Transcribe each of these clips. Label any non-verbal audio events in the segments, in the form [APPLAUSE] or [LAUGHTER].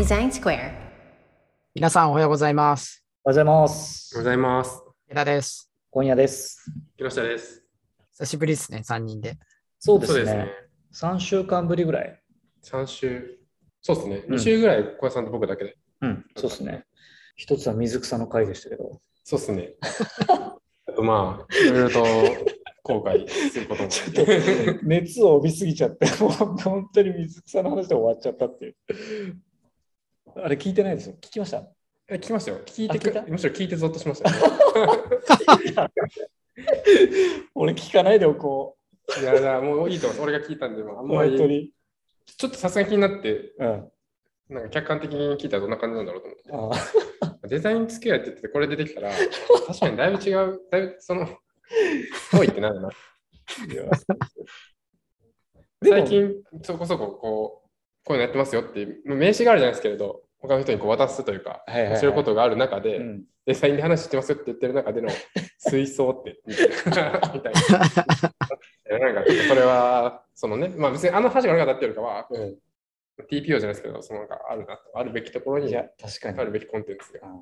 Design Square. 皆さんおはようございます。おはようございますおはよう。ございます。枝です。今夜です。木下です。久しぶりですね、3人で。そうですね。そうですね。3週間ぶりぐらい。3週、そうですね。うん2週ぐらい、小屋さんと僕だけで。うん、そうですね。一つは水草の回でしたけど、そうですね。[LAUGHS] あとまあ、いろいろと後悔することも。[LAUGHS] ちょっと熱を帯びすぎちゃって、もう本当に水草の話で終わっちゃったっていう。あれ聞いてないですよ。聞きました？え聞きましたよ。聞いてくむしろ聞いてゾッとしましたよ、[LAUGHS] 俺聞かないでおこいやいや、もういいと思います。俺が聞いたんで、あんう。まり、本当に。ちょっとさすがに気になって、うん。なんか客観的に聞いたらどんな感じなんだろうと思って。あ [LAUGHS] デザイン付き合いって言ってて、これ出てきたら、確かにだいぶ違う、だいぶその、遠いってなるな。最近、そこそここう、こういうのやってますよっていう、名刺があるじゃないですけれど、他の人にこう渡すというか、はいはいはい教えることがある中で、うん、デザインで話してますよって言ってる中での [LAUGHS] 水槽って、みたいな。[LAUGHS] ななんか、それは、そのね、まあ別にあの話が悪かったっていうよりかは、うん TPO じゃないですけど、そのなんかあるなと、あるべきところに確かに。るべきコンテンツが。あ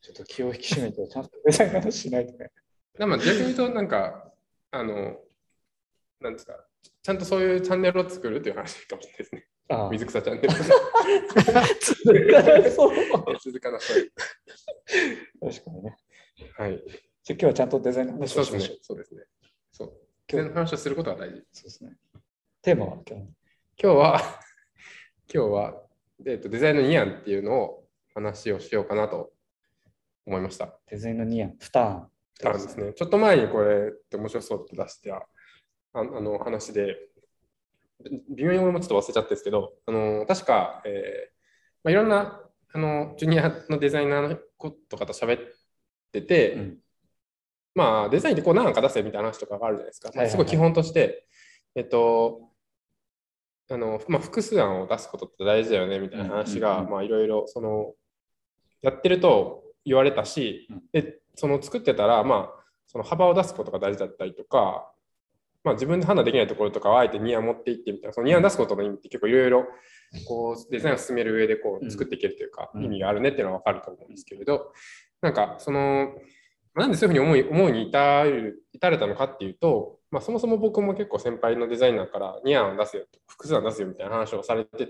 ちょっと気を引き締めて、ちゃんとデザインの話しないとね。[LAUGHS] でまあ逆に言うと、なんか、あの、なんですか、ちゃんとそういうチャンネルを作るっていう話かもしれないですね。あ水草チャンネル。[LAUGHS] そう続かなそう。確かにね。はい。じゃあ今日はちゃんとデザインの話そうですねをしましょう。。そうですね。そう。今日今日の話をすることが大事。そうですね。テーマは今日今日は、今日は、[LAUGHS] えっとデザインの2案っていうのを話をしようかなと思いました。デザインの2案、2ターン。ですね。ちょっと前にこれって面白そうって出してああの話で、微妙に俺もちょっと忘れちゃったんですけど、あの確か、えーまあ、いろんなあのジュニアのデザイナーの子とかと喋ってて、うん。まあデザインってこう何か出せみたいな話とかがあるじゃないですか。すごい基本として、えっと、あのまあ、複数案を出すことって大事だよねみたいな話が、いろいろそのやってると言われたし、うん。でその作ってたら、まあ、その幅を出すことが大事だったりとか、まあ、自分で判断できないところとかをあえてニア持っていってみたいな、そのニア出すことの意味って結構いろいろこうデザインを進める上でこう作っていけるというか、うん。意味があるねっていうのは分かると思うんですけれど、なんかその、なんでそういうふうに思い思うに至る至れたのかっていうと、まあ、そもそも僕も結構先輩のデザイナーから2案を出すよ、複数案出すよみたいな話をされて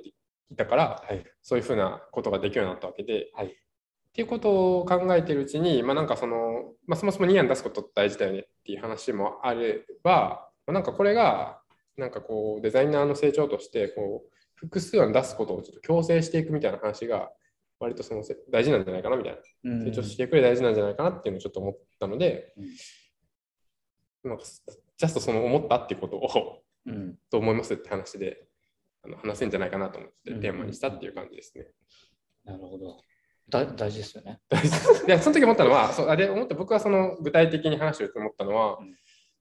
いたから、はい。そういうふうなことができるようになったわけで、はい。っていうことを考えているうちに、まあ、なんかその、まあ、そもそも2案出すことって大事だよねっていう話もあれば、まあなんかこれが、なんかこう、デザイナーの成長として、こう、複数案出すことをちょっと強制していくみたいな話が、割とそのせ大事なんじゃないかなみたいな、うん成長していく上で大事なんじゃないかなっていうのをちょっと思ったので、なんかジャストその思ったっていうことを、うん。どう思いますって話で、あの話せんじゃないかなと思ってうんテーマにしたっていう感じですね。なるほど。だ大事ですよね。いや、その時思ったのは、そうあれ思った僕はその具体的に話を思ったのは、うん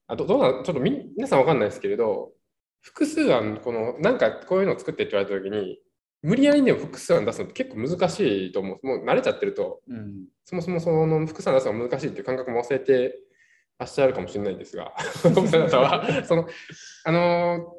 あどどうなんちょっとみ皆さんわかんないですけれど、複数案、このなんかこういうのを作ってって言われた時に、無理やりにでも複数案出すのって結構難しいと思う。もう慣れちゃってると、うん。そもそもその複数案出すのが難しいっていう感覚も忘れてらっしゃるかもしれないんですが、その方は、その、あの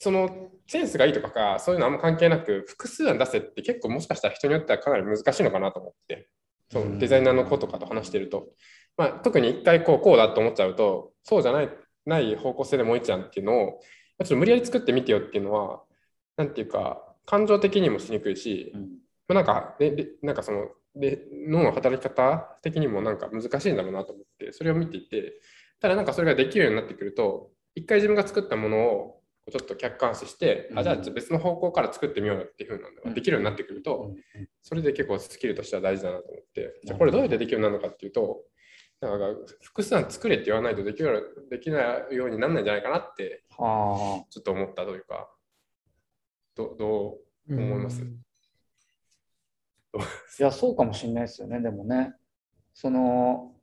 そのセンスがいいとかか、そういうのあんま関係なく、複数案出せって結構もしかしたら人によってはかなり難しいのかなと思って、そのデザイナーの子とかと話してると、まあ、特に一回こうこうだと思っちゃうと、そうじゃないない方向性でもういいじゃんっていうのを、ちょっと無理やり作ってみてよっていうのは、なんていうか、感情的にもしにくいし、うん。まあ、なんか、ででなんかそので脳の働き方的にもなんか難しいんだろうなと思って、それを見ていて、ただなんかそれができるようになってくると、一回自分が作ったものをちょっと客観視して、うんあじゃあ別の方向から作ってみようよっていうふうなのができるようになってくると、それで結構スキルとしては大事だなと思って、じゃあこれどうやってできるようになるのかっていうと、なんか複数案作れって言わないとできるできないようにならないんじゃないかなってはちょっと思ったというか、どどう思います？うんあ。いや、そうかもしれないですよね、でもね。その、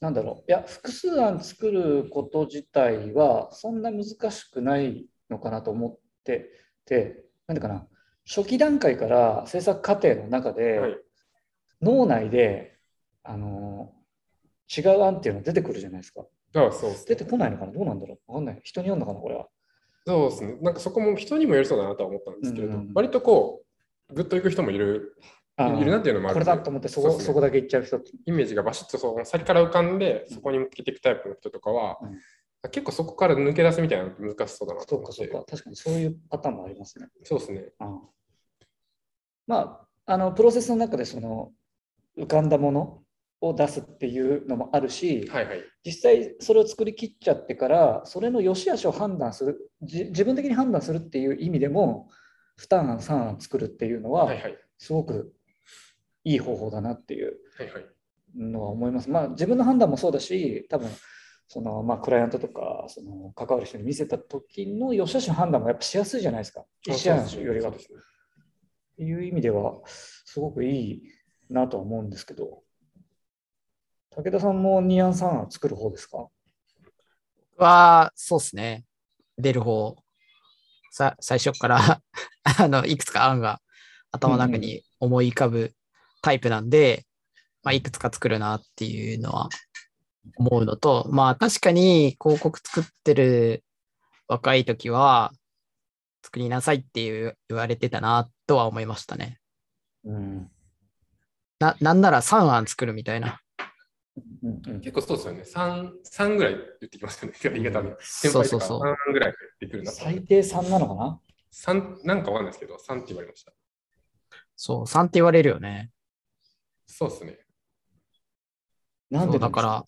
なんだろう。いや、複数案作ること自体は、そんな難しくないのかなと思ってて、なんでかな。初期段階から制作過程の中で、はい脳内で、あの、違う案っていうの出てくるじゃないですか。あそうね出てこないのかな？どうなんだろう？わかんない。人によるのかなこれは。そうですね。なんかそこも人にもよりそうだなとは思ったんですけれど、うんうんうん割とこう、ぐっと行く人もいるあいるなっていうのもあるこれだと思ってそこねそこだけ行っちゃう人イメージがバシッとその先から浮かんで、そこに向けていくタイプの人とかは、うん結構そこから抜け出すみたいなの難しそうだなと思って。そうかそうか確かにそういうパターンもありますね。そうですね。うんまああのプロセスの中でその浮かんだものを出すっていうのもあるし、はいはい。実際それを作り切っちゃってからそれの良し悪しを判断するじ自分的に判断するっていう意味でも2案3案作るっていうのははいはい。すごくいい方法だなっていうはいはい。のは思います。まあ自分の判断もそうだし多分そのまあクライアントとかその関わる人に見せた時の良し悪しの判断もやっぱしやすいじゃないですか。一案よりは。っそうですねていう意味ではすごくいいなとは思うんですけど武田さんも2案3案作る方ですか？は、そうですね。出る方。さ最初から [LAUGHS] あのいくつか案が頭の中に思い浮かぶタイプなんで、まあ、いくつか作るなっていうのは思うのと、まあ確かに広告作ってる若い時は作りなさいっていう言われてたなとは思いましたね。うんななんなら3案作るみたいな。うんうん結構そうですよね。3、三ぐらい言ってきますよね。[LAUGHS] 言い方で。先輩とかそうそうそう。3ぐらいでくるなと。最低3なのかな？3、なんかわかんないですけど、3って言われました。そう、3って言われるよね。そうですね。なんでだから、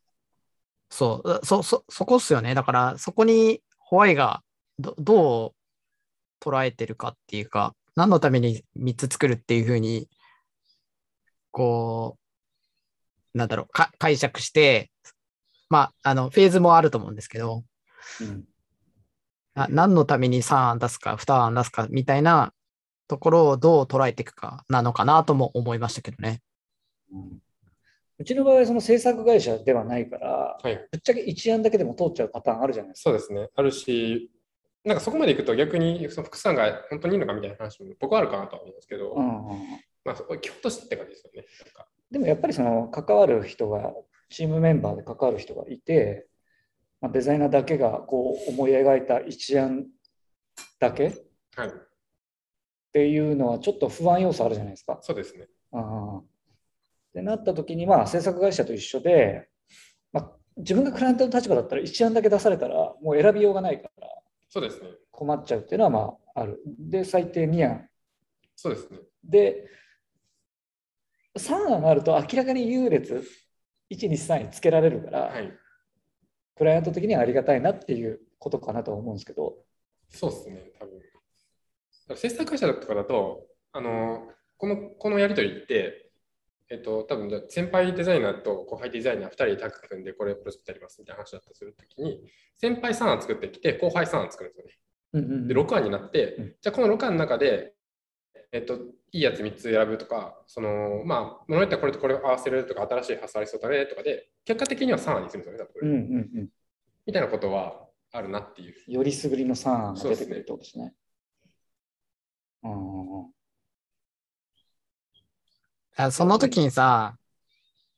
そう、そ、そ、そこっすよね。だから、そこにホワイがどどう捉えてるかっていうか、何のために3つ作るっていうふうに、こう、なんだろう、か解釈して、まあ、あの、フェーズもあると思うんですけど、うんな何のために3案出すか、2案出すかみたいなところをどう捉えていくかなのかなとも思いましたけどね。うんうちの場合はその制作会社ではないから、はい。ぶっちゃけ一案だけでも通っちゃうパターンあるじゃないですか。そうですね。あるし、なんかそこまでいくと逆にその福さんが本当にいいのかみたいな話も僕はあるかなとは思うんですけど、うんうんうんまあそこ基本としてって感じですよね。なんかでもやっぱりその関わる人が、チームメンバーで関わる人がいて、まあ、デザイナーだけがこう思い描いた一案だけっはい。ていうのはちょっと不安要素あるじゃないですか。そうですね。ってなった時にまあ制作会社と一緒で、まあ、自分がクライアントの立場だったら一案だけ出されたらもう選びようがないからそうですね。困っちゃうっていうのはまあある。で最低2案そうですね。で3案あると明らかに優劣123につけられるから、はい。クライアント的にはありがたいなっていうことかなとは思うんですけど。そうですね。多分。制作会社とかだと、あの、この、このやりとりって、えっと、多分じゃあ先輩デザイナーと後輩デザイナー2人でタッグ組んでこれプロジェクトやりますみたいな話だったりするときに、先輩3案作ってきて、後輩3案作るんですよね。うんうんうんで、6案になって、うんじゃあこの6案の中で、えっと、いいやつ3つ選ぶとか、その、まあ、ものによってはこれとこれを合わせるとか、新しい発想ありそうだねとかで、結果的には3案にするんですよね、多分これうんみたいなことはあるなっていう。よりすぐりの3案が出てくるってことですね。うんうんあその時にさ、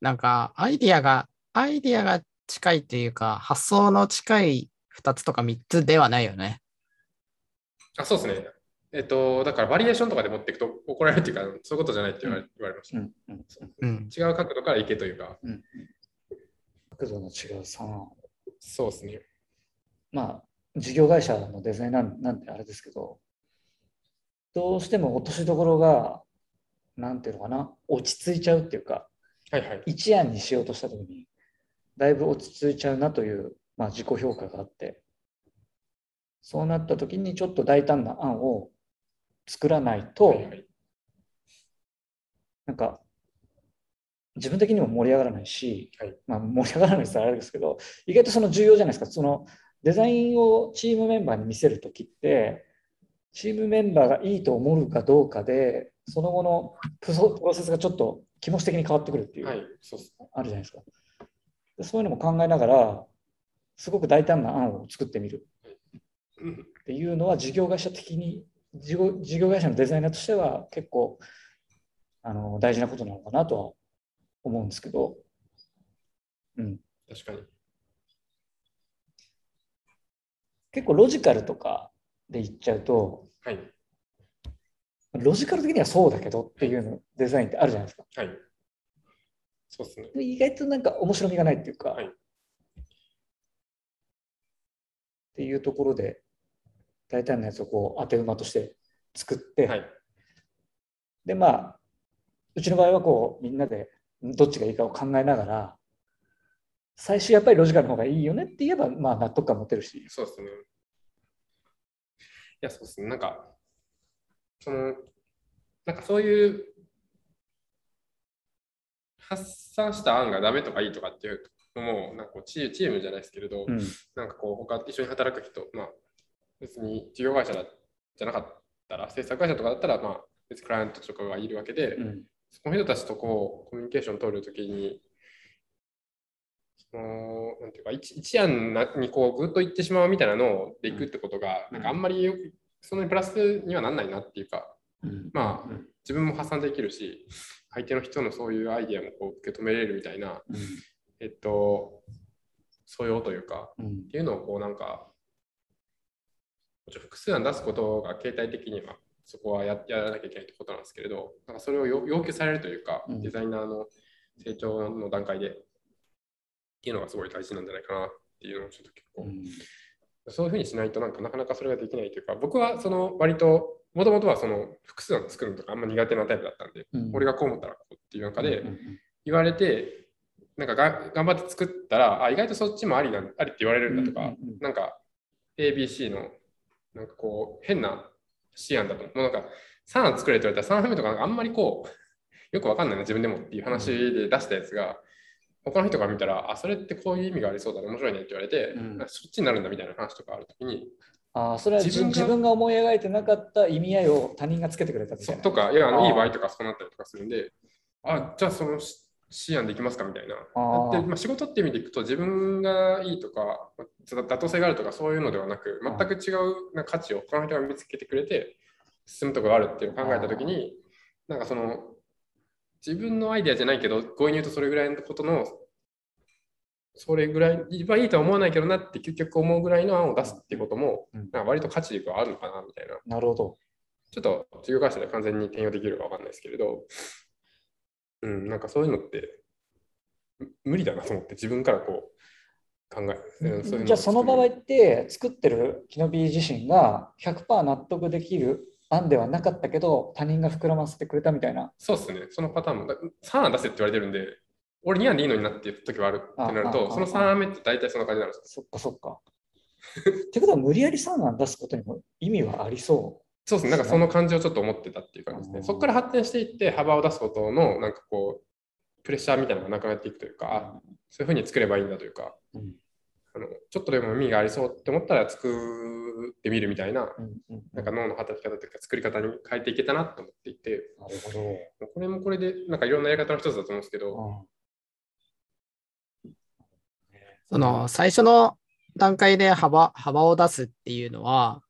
なんかアイディアが、アイディアが近いというか、発想の近い2つとか3つではないよね。あ、そうですね。えっと、だからバリエーションとかで持っていくと怒られるっていうか、そういうことじゃないって言われ,、言われました。うんうんうん。違う角度からいけというか、うん角度の違う3案。そうですね。まあ、事業会社のデザイナーなんてあれですけど、どうしても落としどころが、なんていうのかな、落ち着いちゃうっていうか、はいはい。一案にしようとしたときに、だいぶ落ち着いちゃうなという、まあ、自己評価があって、そうなったときにちょっと大胆な案を作らないと、はいはい、なんか、自分的にも盛り上がらないし、はい。まあ、盛り上がらないってあれですけど、意外とその重要じゃないですか。そのデザインをチームメンバーに見せるときって、チームメンバーがいいと思うかどうかで、その後のプロセスがちょっと気持ち的に変わってくるっていう、はい、そうあるじゃないですか。で。そういうのも考えながら、すごく大胆な案を作ってみるうん。っていうのは、事業会社的に、事業事業会社のデザイナーとしては結構あの大事なことなのかなとは思うんですけど、うん、確かに。結構ロジカルとかで言っちゃうと、はい。ロジカル的にはそうだけどっていうのデザインってあるじゃないですか。はい。そうですね。で意外となんか面白みがないっていうか、はいっていうところで大体のやつをこう当て馬として作って、はい。でまあうちの場合はこうみんなでどっちがいいかを考えながら最終やっぱりロジカルの方がいいよねって言えばまあ納得感持てるし、そうですね。いや、そうですね。なんか、その、なんかそういう発散した案がダメとかいいとかっていうのも、なんかチームじゃないですけれど、うんなんかこう、他一緒に働く人、まあ、別に事業会社だじゃなかったら、制作会社とかだったら、まあ、別にクライアントとかがいるわけで、うん。その人たちとこうコミュニケーションを取るときに、そのなんていうか一一案なにこうぐっといってしまうみたいなのでいくってことが、うん。なんかあんまりよくそんなにプラスにはなんないなっていうか、うん。まあうん。自分も発散できるし、相手の人のそういうアイディアもこう受け止めれるみたいな、えっと、素養というか、うん。っていうのをこうなんか、複数案出すことが形態的にはそこはややらなきゃいけないってことなんですけれど、なんかそれを要要求されるというか、うん。デザイナーの成長の段階でっていうのがすごい大事なんじゃないかなっていうのをちょっと結構、うん。そういうふうにしないとなんかなかなかそれができないというか、僕はその割と、もともとはその複数案作るのとかあんま苦手なタイプだったんで、うん。俺がこう思ったらこうっていう中で、言われて、なんかが頑張って作ったら、あ、意外とそっちもありなありって言われるんだとか、うんうんうん。なんか ABC のなんかこう変な思案だと、もうなんか3案作れって言われたら3案目とかなんかあんまりこう、よくわかんないな自分でもっていう話で出したやつが、他の人が見たら、あ、それってこういう意味がありそうだね、面白いねって言われて、うんあそっちになるんだみたいな話とかあるときに、ああそれは自分自分が思い描いてなかった意味合いを他人がつけてくれたみたいな。そとか、いや、あのいい場合とかそうなったりとかするんで、あ、じゃあその思案できますかみたいな。で、まあ、仕事っていう意味でいくと、自分がいいとか、まあ妥当性があるとか、そういうのではなく、全く違うな価値を他の人が見つけてくれて、進むところがあるっていうのを考えたときに、なんかその、自分のアイデアじゃないけど、強引に言うとそれぐらいのことの、それぐらい、一番いいとは思わないけどなって究極思うぐらいの案を出すっていうことも、うんなんか割と価値があるのかなみたいな。なるほど。ちょっと事業会社で完全に転用できるかわかんないですけれど、うん、なんかそういうのってむ無理だなと思って自分からこう考え、うんそうじゃあその場合って作ってるキノビー自身が100%納得できる案ではなかったけど他人が膨らませてくれたみたいな。そうですね、そのパターンも、だ3案出せって言われてるんで、俺2案でいいのになっていう時はあるってなると、その3案目って大体そんな感じになるんですよ。そっかそっか。ってことは無理やり3案出すことにも意味はありそそうですね、なんかその感じをちょっと思ってたっていう感じですね。うんそこから発展していって幅を出すことのなんかこう、プレッシャーみたいなのがなくなっていくというう。か、あそういうふうに作ればいいんだというか、うんあのちょっとでも意味がありそうって思ったら作ってみるみたいな、うんうんなんか脳の働き方というか作り方に変えていけたなと思っていて、なるほこれもこれでなんかいろんなやり方の一つだと思うんですけど、ど。その最初の段階で幅幅を出すっていうのは、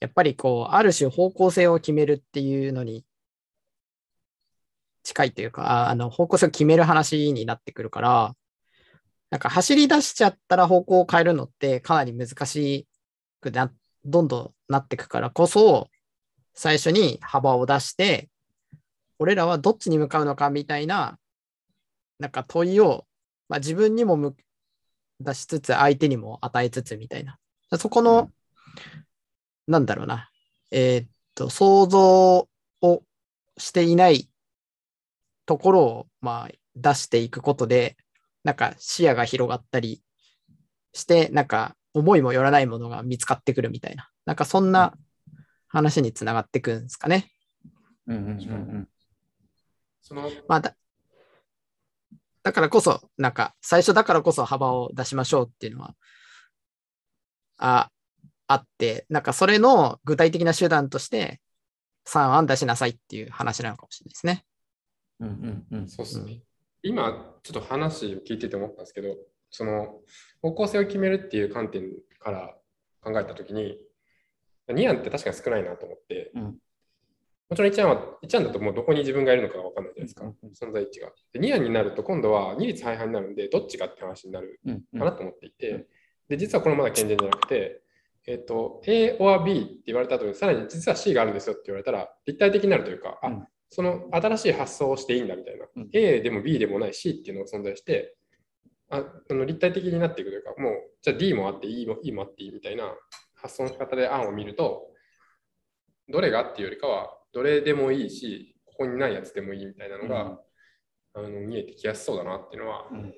やっぱりこう、ある種方向性を決めるっていうのに近いというか、あの方向性を決める話になってくるから、なんか走り出しちゃったら方向を変えるのってかなり難しくな、どんどんなってくからこそ、最初に幅を出して、俺らはどっちに向かうのかみたいな、なんか問いを、まあ、自分にも出しつつ、相手にも与えつつみたいな。そこの、なんだろうな、えーっと、想像をしていないところを、まあ、出していくことで、なんか視野が広がったりして、なんか思いもよらないものが見つかってくるみたいな、なんかそんな話につながってくんですかね。うんうんうんうん。そのまあだ、だからこそ、なんか、最初だからこそ幅を出しましょうっていうのは、あ、あって、なんかそれの具体的な手段として、3案出しなさいっていう話なのかもしれないですね。うんうんうん。そうですね。うん。今、ちょっと話を聞いてて思ったんですけど、その方向性を決めるっていう観点から考えたときに、2案って確かに少ないなと思って、うん。もちろん1案は、1案だともうどこに自分がいるのかが分かんないじゃないですか、うんうん。存在位置が。で、2案になると今度は二律背反になるんで、どっちかって話になるかなと思っていて、で、実はこれまだ健全じゃなくて、えっ、と、A or B って言われた後に、さらに実は C があるんですよって言われたら、立体的になるというか、あうん。その新しい発想をしていいんだみたいな、うん。A でも B でもない C っていうのが存在して、ああの立体的になっていくというか、もう、じゃあ D もあって E も E もあっていいみたいな発想の仕方で案を見ると、どれがっていうよりかは、どれでもいいし、ここにないやつでもいいみたいなのが、あの見えてきやすそうだなっていうのは、うん。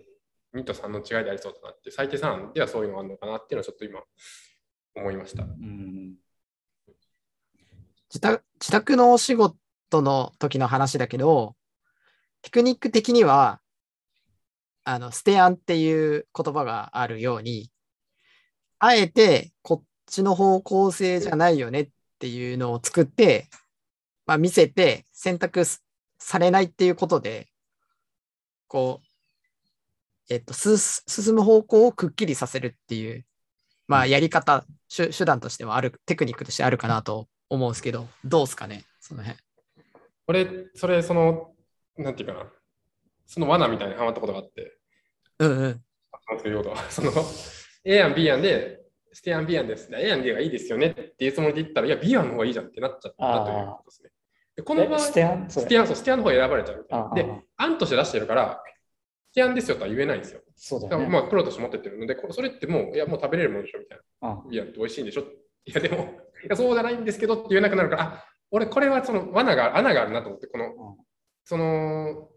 2と3の違いでありそうだなって、最低3ではそういうのがあるのかなっていうのはちょっと今思いました。うん自宅自宅のお仕事の時の話だけど、テクニック的には、あの、ステアンっていう言葉があるように、あえてこっちの方向性じゃないよねっていうのを作って、まあ、見せて選択されないっていうことで、こう、えっと、進む方向をくっきりさせるっていう、まあ、やり方、手手段としてはある、テクニックとしてあるかなと思うんですけど、どうですかね、その辺。これ、それ、その、なんていうかな、その罠みたいにはまったことがあって、うんうん。[LAUGHS] その A 案 B 案で、ステ案 B 案です。A 案 D がいいですよね。っていうつもりで言ったら、いや、B 案の方がいいじゃんってなっちゃったということですね。でこの場合、えステアン？ステアン、そう、ステアンの方が選ばれちゃうで、案として出してるから、ステアンですよとは言えないんですよ。そうだよね。だからまあ、プロとして持ってってるので、こそれってもう、いや、もう食べれるもんでしょみたいな。あビアって美味しいんでしょいや、でも、[LAUGHS] いや、そうじゃないんですけどって言えなくなるから、あ、俺、これはその罠が、穴があるなと思って、この、うんその、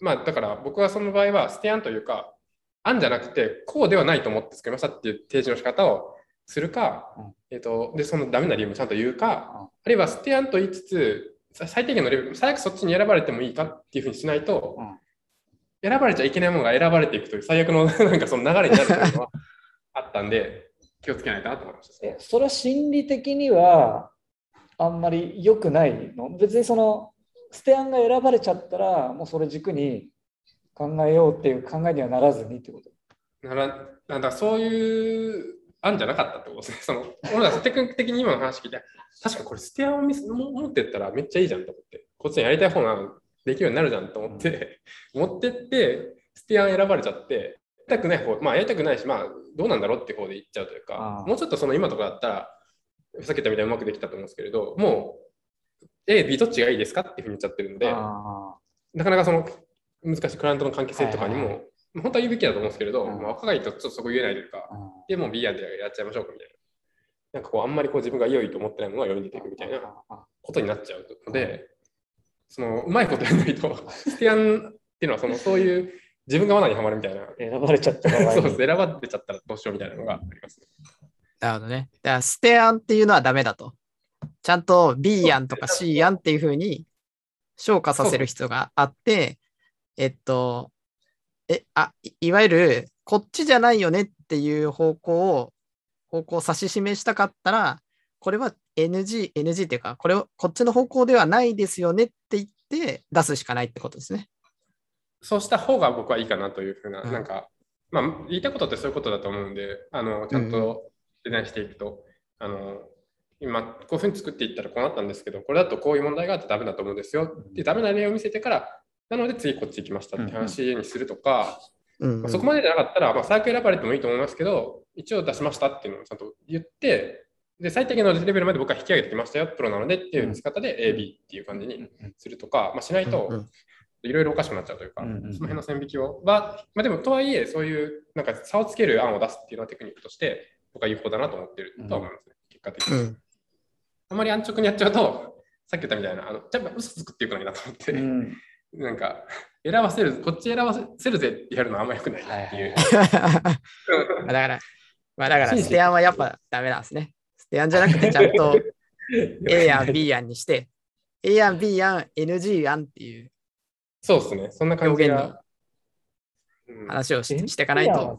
まあ、だから僕はその場合は、ステアンというか、案じゃなくて、こうではないと思って作りましたっていう提示の仕方をするか、うんえっと、で、そのダメな理由もちゃんと言うか、うんあるいはステアンと言いつつ、さ最低限のレベル、最悪そっちに選ばれてもいいかっていうふうにしないと、うん選ばれちゃいけないものが選ばれていくという最悪の [LAUGHS] なんかその流れになるというのはあったんで、気をつけないとなと思いました。えそれは心理的にはあんまり良くないの？別にそのステアンが選ばれちゃったらもうそれ軸に考えようっていう考えにはならずにってこと？ならなんだそういう案じゃなかったってことですね。[LAUGHS] その俺らテクニック的に今の話聞いて、確かこれステアを持ってったらめっちゃいいじゃんと思って、こっちにやりたい方ができるようになるじゃんと思って、持ってって、ステアン選ばれちゃって、やりたくない方、まあやりたくないし、まあどうなんだろうって方で言っちゃうというあか、あもうちょっとその今とかだったら、さっき言ったみたいにうまくできたと思うんですけれど、もう A、B どっちがいいですかっていうふうに言っちゃってるんで、あなかなかその難しいクライアントの関係性とかにも、はいはい本当は言うべきだと思うんですけれど、うん。まあ、若いとちょっとそこ言えないというか、ーあでもう B 案でやっちゃいましょうかみたいな。なんかこう、あんまりこう自分が良いと思ってないものが世に出ていくみたいなあことになっちゃうので、そのうまいことやらないと、[LAUGHS] ステアンっていうのはそのそういう自分が罠にはまるみたいな、選ばれちゃった場合にそうです、選ばれちゃったらどうしようみたいなのがあります、ね。なるほどね。だから、ステアンっていうのはダメだと。ちゃんと B 案とか C 案っていうふうに消化させる必要があって、えっと、え、あ、いいわゆる、こっちじゃないよねっていう方向を、方向を指し示したかったら、これは NG、NG っていうか、これを、こっちの方向ではないですよねって言って出すしかないってことですね。そうした方が僕はいいかなというふうな、うんなんか、まあ、言いたいことってそういうことだと思うんで、あのちゃんとデザインしていくと、あの今、こういうふうに作っていったらこうなったんですけど、これだとこういう問題があってダメだと思うんですよ。で、ダメな例を見せてから、なので次こっち行きましたって話にするとか、うんうんまあそこまでじゃなかったら、まあ、最悪選ばれてもいいと思いますけど、一応出しましたっていうのをちゃんと言って、で最低限のレベルまで僕は引き上げてきましたよ、プロなのでっていう見せ方で A、B っていう感じにするとか、まあ、しないと、いろいろおかしくなっちゃうというか、その辺の線引きをは、まあ、でもとはいえ、そういうなんか差をつける案を出すっていうのはテクニックとして、僕は有効だなと思ってるとは思いますね、結果的に。うん。あまり安直にやっちゃうと、さっき言ったみたいな、あのじゃあ嘘つくっていうくないなと思って、うん。なんか、選ばせる、こっち選ばせるぜってやるのはあんま良くないなっていう。[LAUGHS] まあだから、まあだから、信じてステアンはやっぱダメなんですね。ステアンじゃなくて、ちゃんと [LAUGHS] A 案、B 案にして、A 案、B 案、NG 案っていうそうですね、そんな感じ表現が。うん話をしえしていかないと。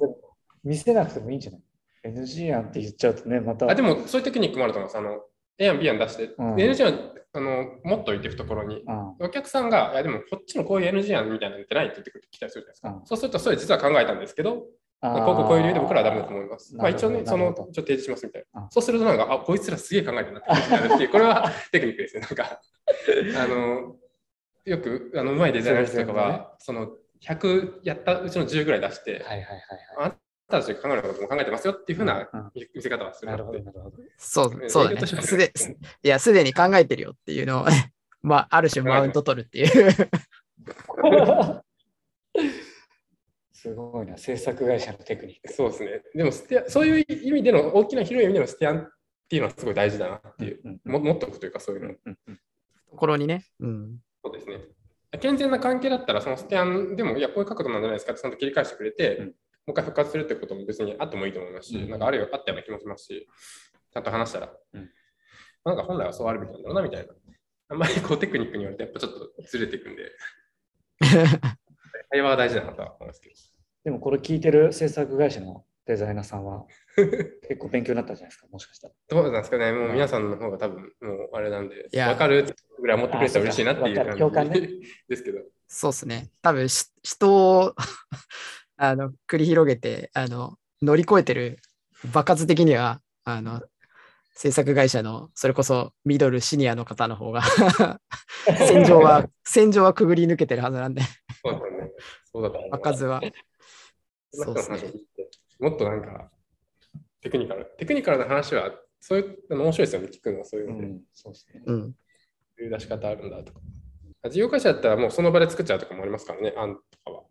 見せなくてもいいんじゃない ?NG 案って言っちゃうとね、また。あでも、そういうテクニックもあると思います。あの A 案、B 案出して、うんで NG 案あの持っといて懐に。うんお客さんが、いやでもこっちのこういう NG 案みたいなのってないって言ってくる来たりするじゃないですか。うんそうすると、それ実は考えたんですけど、こうこうこういう理由で僕らはダメだと思います。まあ一応ね、その、なるほど一応提示しますみたいな。うんそうするとなんか、あ、こいつらすげえ考えてるなって感じになるっていう、これは [LAUGHS] テクニックですね。なんか、あの、よく、あの、うまいデザイナーの人とかは、その、100やったうちの10ぐらい出して、はいはいはいはい。たちが考えることも考えてますよっていうふうなうん見せ方はするなるほど、のでなるほど。そう、ねそうだね。すで、すいや、すでに考えてるよっていうのを、[LAUGHS] まあ、ある種マウント取るっていう。[LAUGHS] すごいな、制作会社のテクニック。そうですね。でもステア、そういう意味での、大きな広い意味でのステアンっていうのはすごい大事だなっていう、うんも持っておくというか、そういうの。うんうんところにね。うん。そうですね。健全な関係だったら、そのステアンでも、いや、こういう角度なんじゃないですかってちゃんと切り返してくれて、うんもう一回復活するってことも別にあってもいいと思いますし、うんなんかあるいはあったような気もしますし、ちゃんと話したら、うんなんか本来はそうあるべきなんだろうなみたいな。あんまりこうテクニックによるとやっぱちょっとずれていくんで、[LAUGHS] 会話は大事だなとは思いますけど。でもこれ聞いてる制作会社のデザイナーさんは [LAUGHS] 結構勉強になったんじゃないですか、もしかしたら。どうなんですかね、もう皆さんの方が多分もうあれなんで、いや。わかるぐらい思ってくれたら嬉しいなっていうあそうかわかる。共感感じ [LAUGHS] ですけど。そうですね。多分し人を [LAUGHS] あの繰り広げてあの乗り越えてる爆発的にはあの制作会社のそれこそミドルシニアの方の方が戦場は戦場はくぐり抜けてるはずなんで。そうだね。そうだと思います爆発はそうです聞いてもっとなんかテクニカル。テクニカルな話は、そういうの面白いですよね、聞くのはそういうので。うん、そうですね。うんそういう出し方あるんだとか。事業会社だったらもうその場で作っちゃうとかもありますからね、案とかは。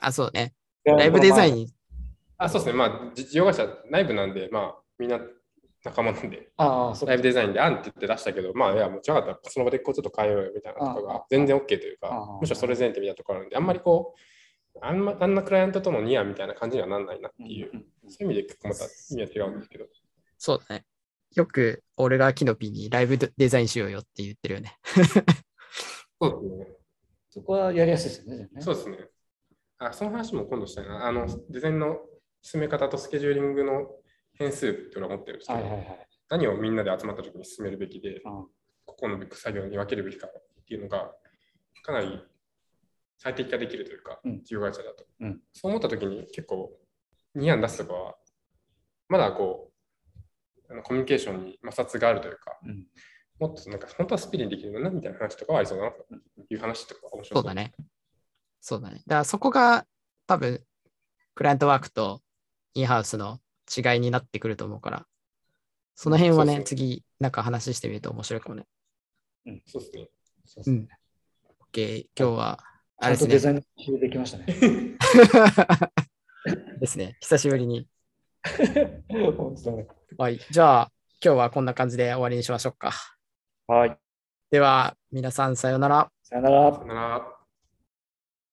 あそうねライブデザインあ、そうですね。まあ、じ事業会社内部なんで、まあ、みんな仲間なんで、ああ、そうかライブデザインで案って言って出したけど、まあ、いや、もちろんかったらその場でこうちょっと変えようよみたいなとこあが全然 OK というあかあ、むしろそれ前提みたいなところなんで、あんまりこう、あん,、まあんなクライアントとのニアみたいな感じにはならないなっていう、うんうんそういう意味で結構また意味は違うんですけど、そうだねよく俺がキノピにライブデザインしようよって言ってるよね [LAUGHS] そうですね。そこはやりやすいですよね。そうですね。あ、その話も今度したいな。あの、デザインの進め方とスケジューリングの変数っていうのを持ってるんですけど、はいはいはい。何をみんなで集まった時に進めるべきで、あここの作業に分けるべきかっていうのが、かなり最適化できるというか、うん事業会社だと。うんそう思った時に結構、2案出すとかは、まだこう、あのコミュニケーションに摩擦があるというか、うんもっとなんか本当はスピリにできるのなみたいな話とかはありそうだなという話とか面白そうだね。そうだね。だからそこが多分、クライアントワークとインハウスの違いになってくると思うから、その辺はね、そうそう次、なんか話してみると面白いかもね。そうですね。そうですね。OK、今日は、ちゃあれですね。んとデザインのできましたね。[LAUGHS] ですね。久しぶりに。[LAUGHS] はい。じゃあ、今日はこんな感じで終わりにしましょうか。はい。では、皆さんさようなら。さよならさ。よなら。